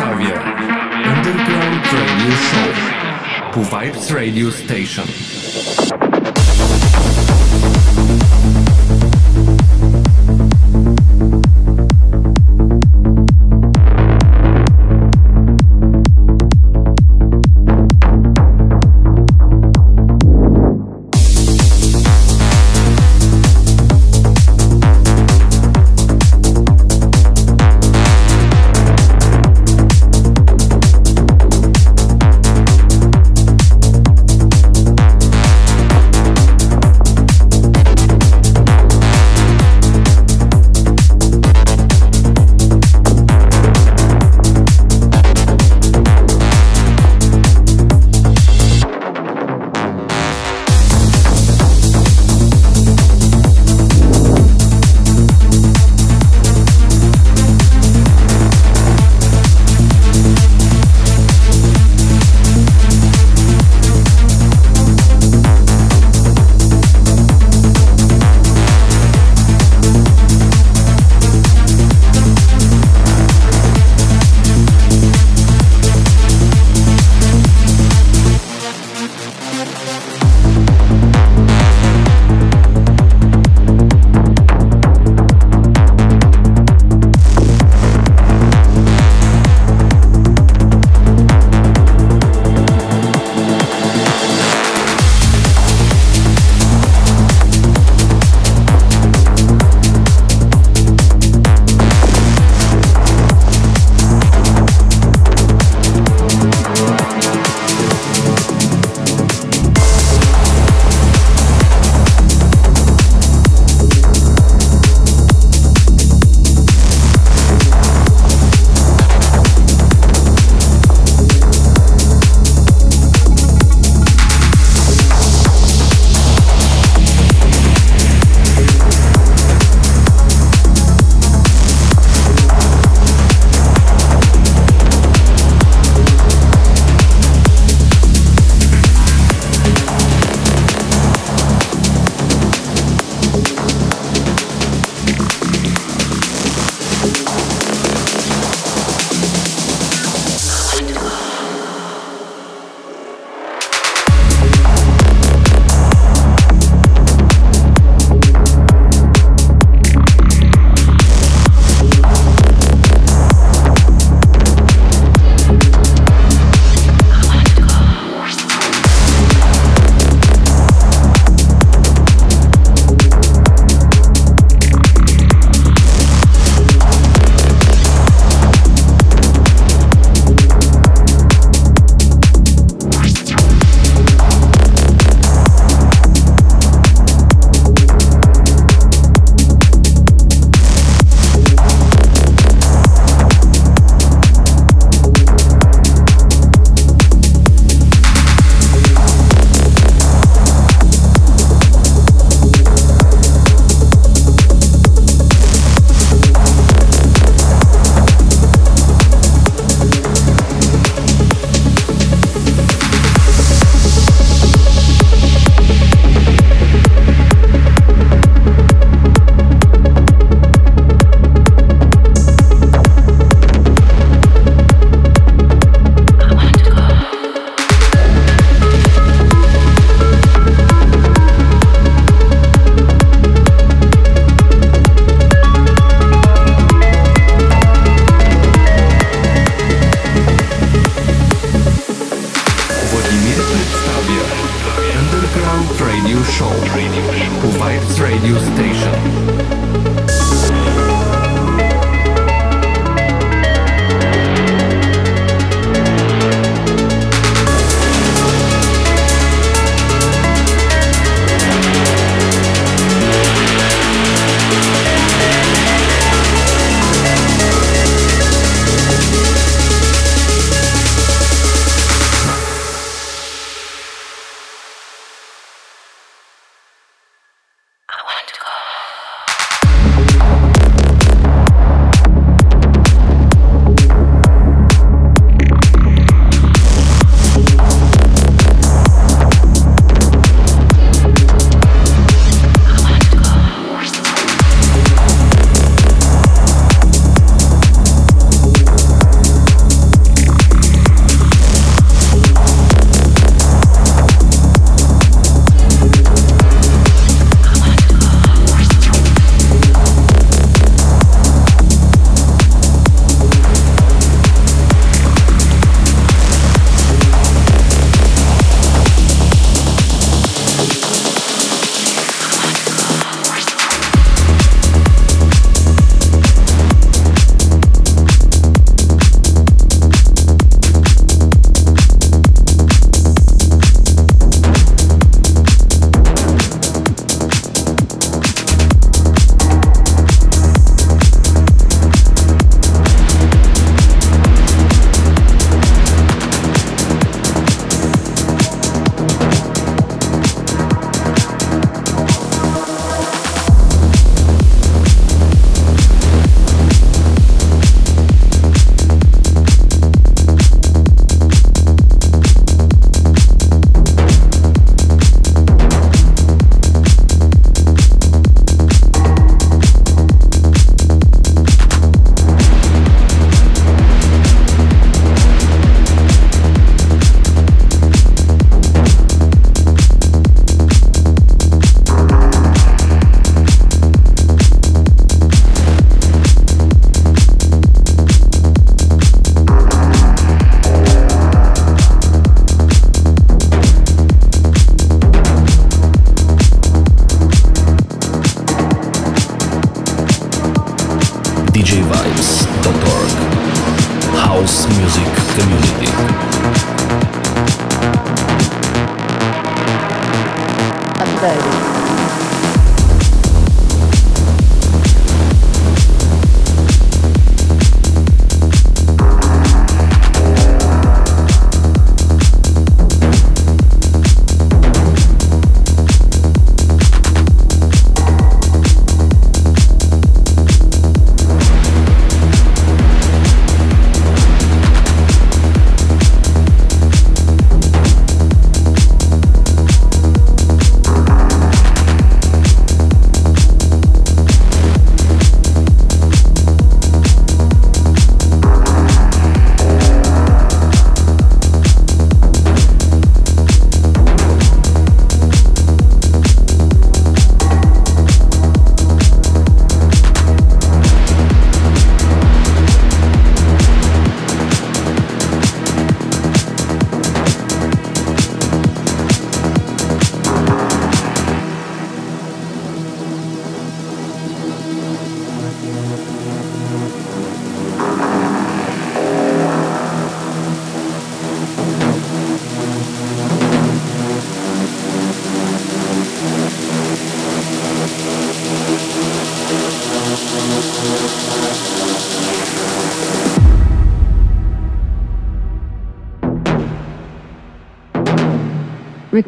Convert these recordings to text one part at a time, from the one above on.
przedstawia Underground Radio Show po Vibes Radio Station.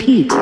Repeat.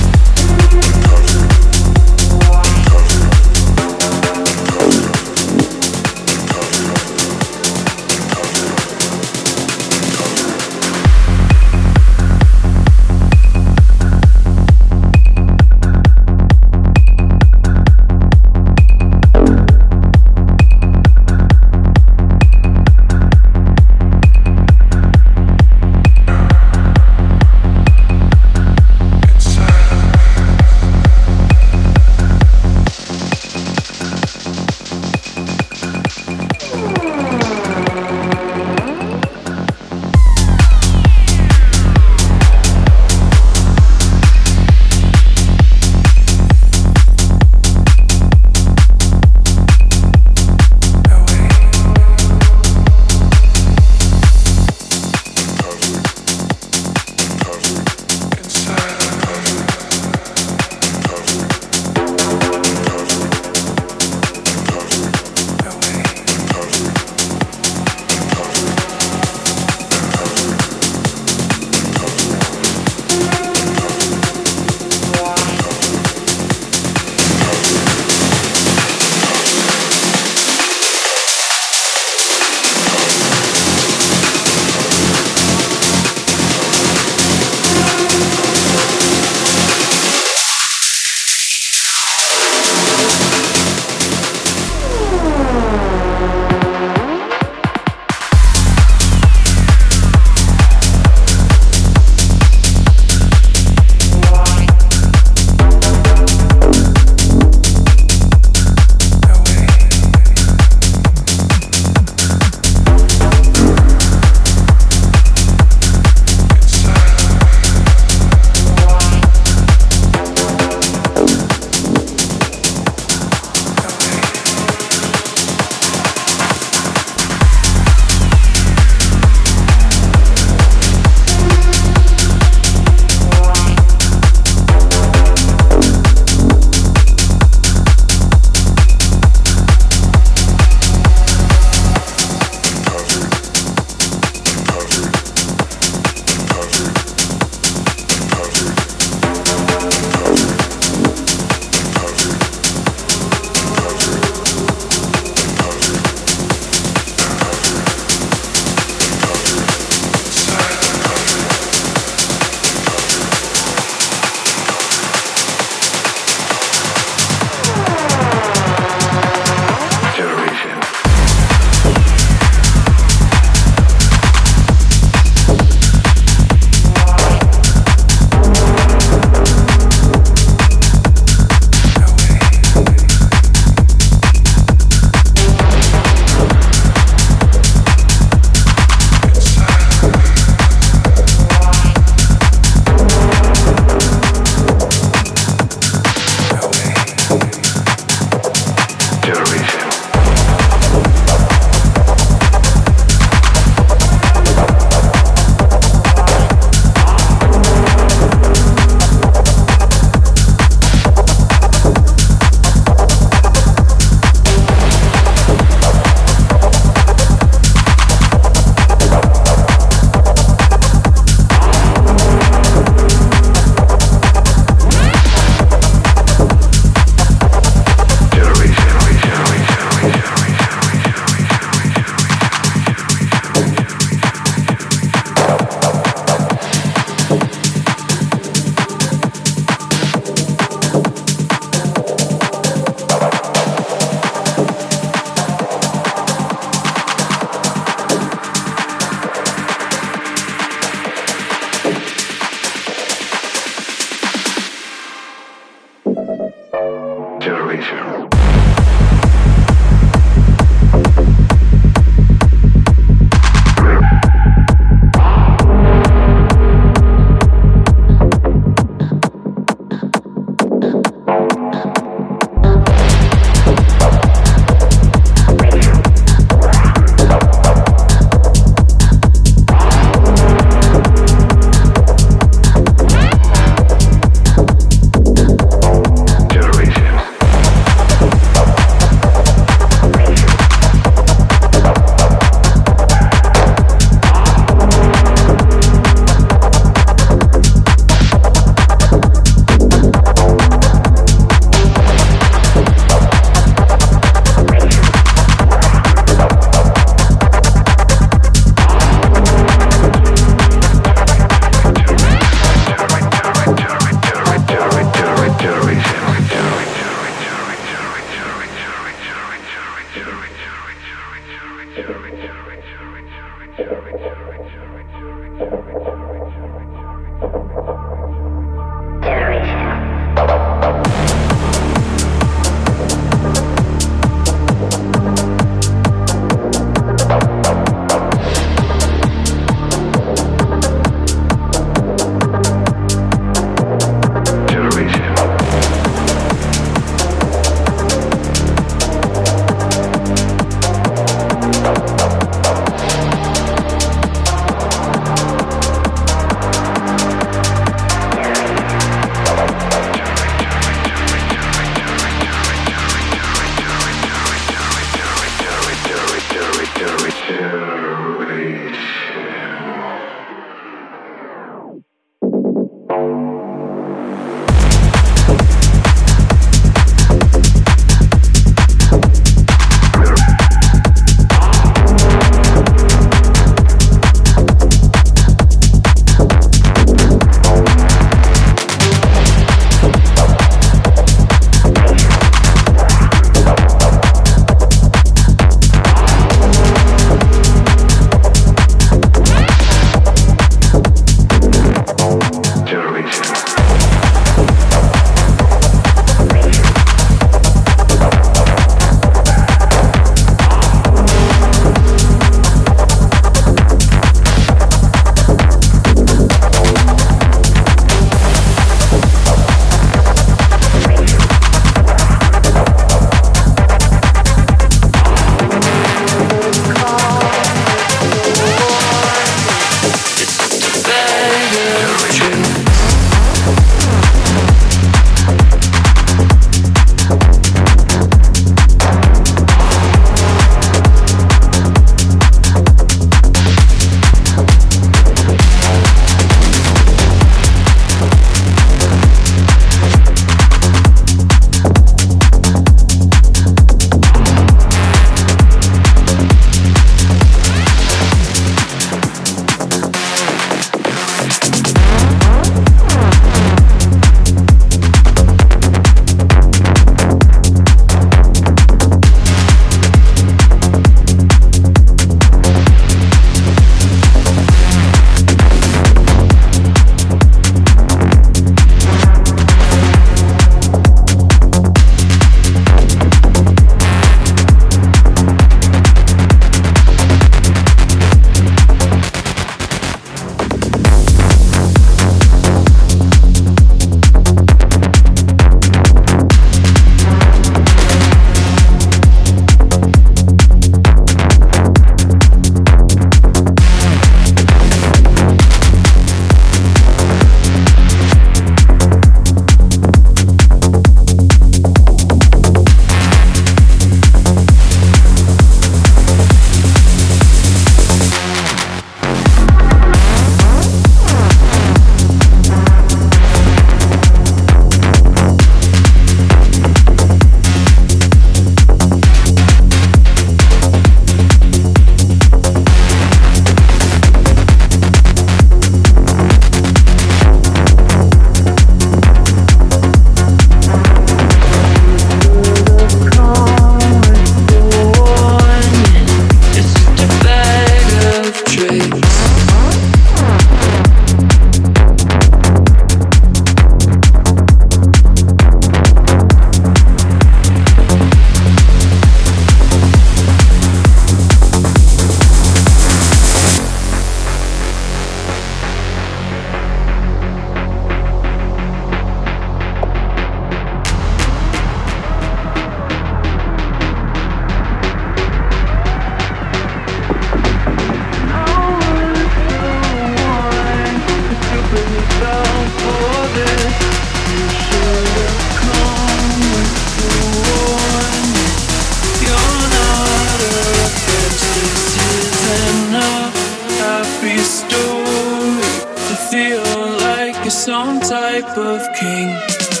You're some type of king.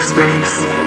Space.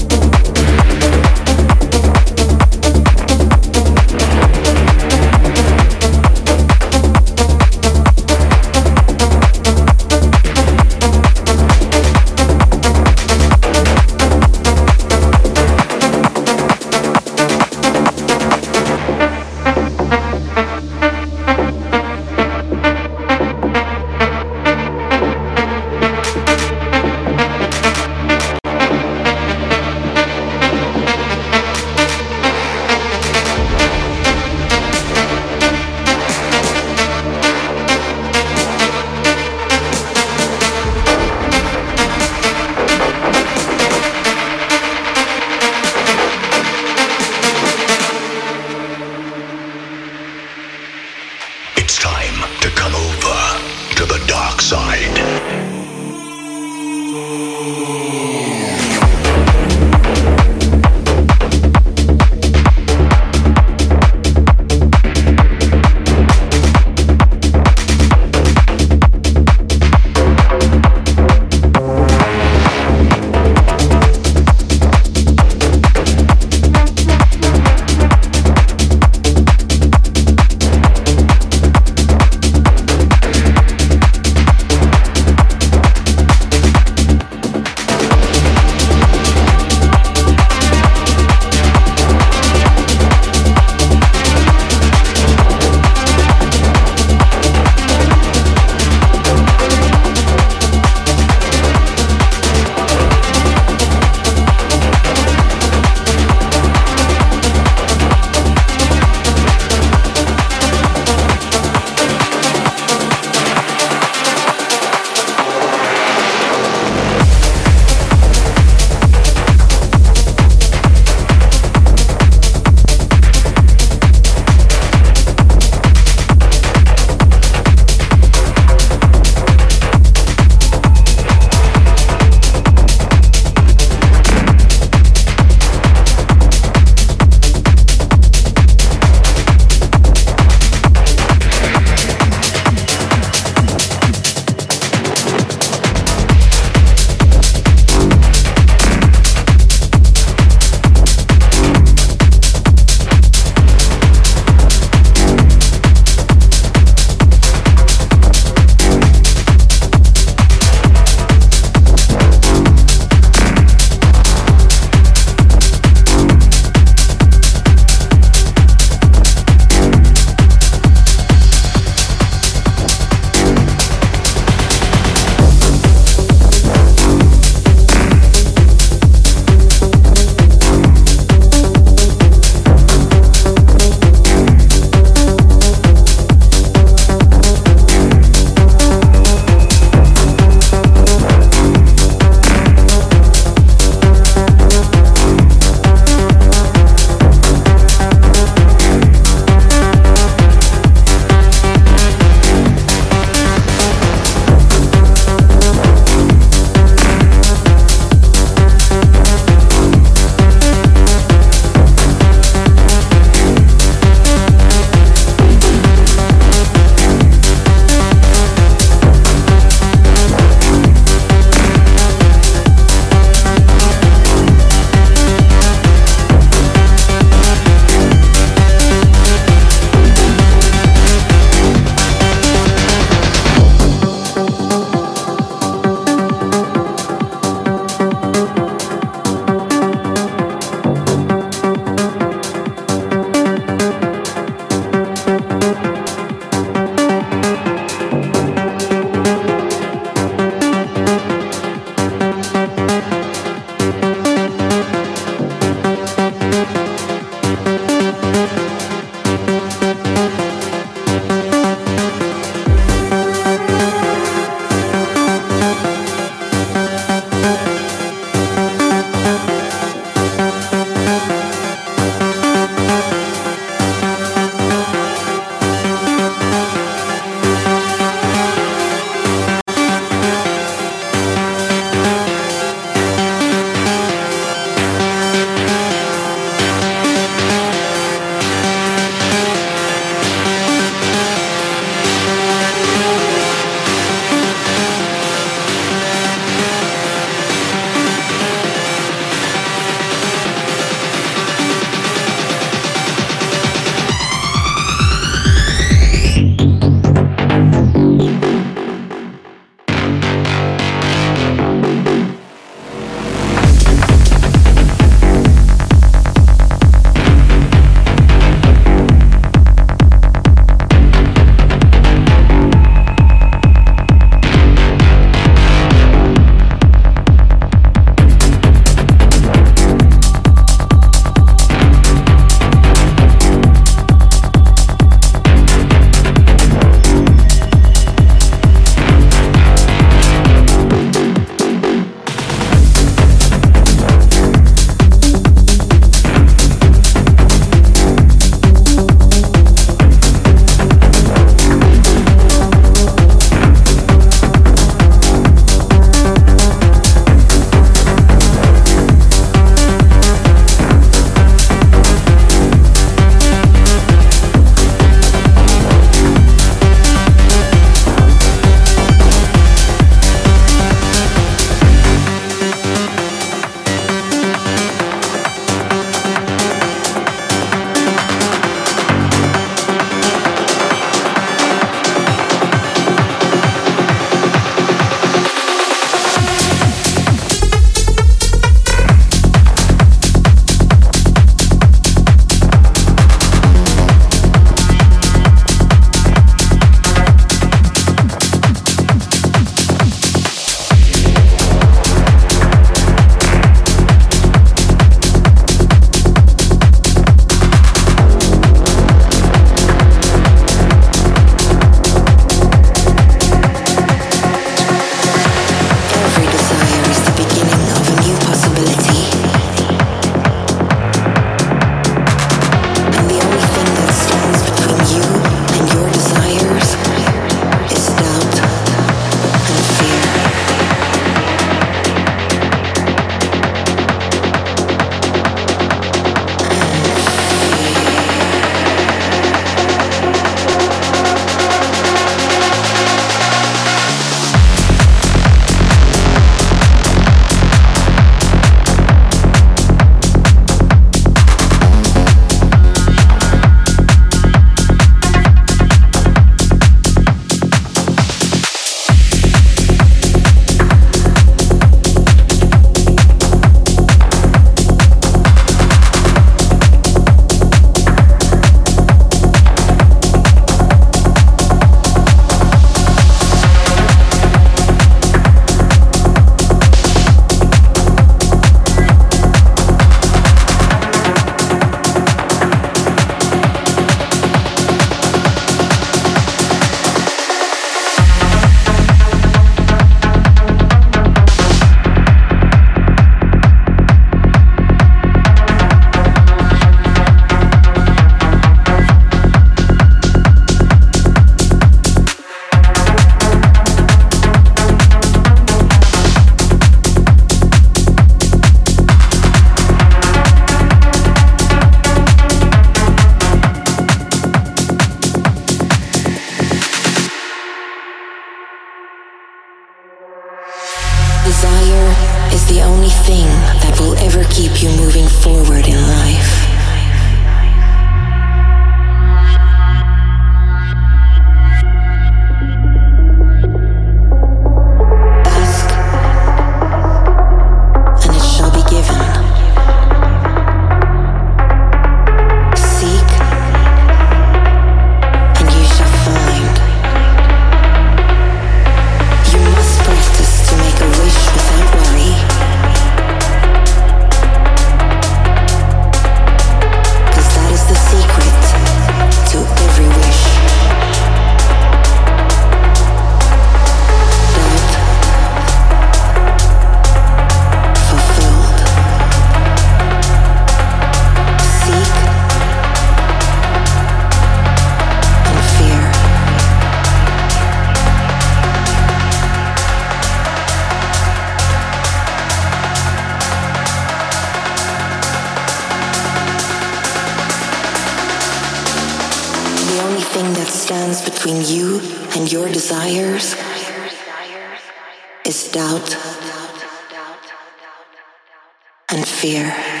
Yeah.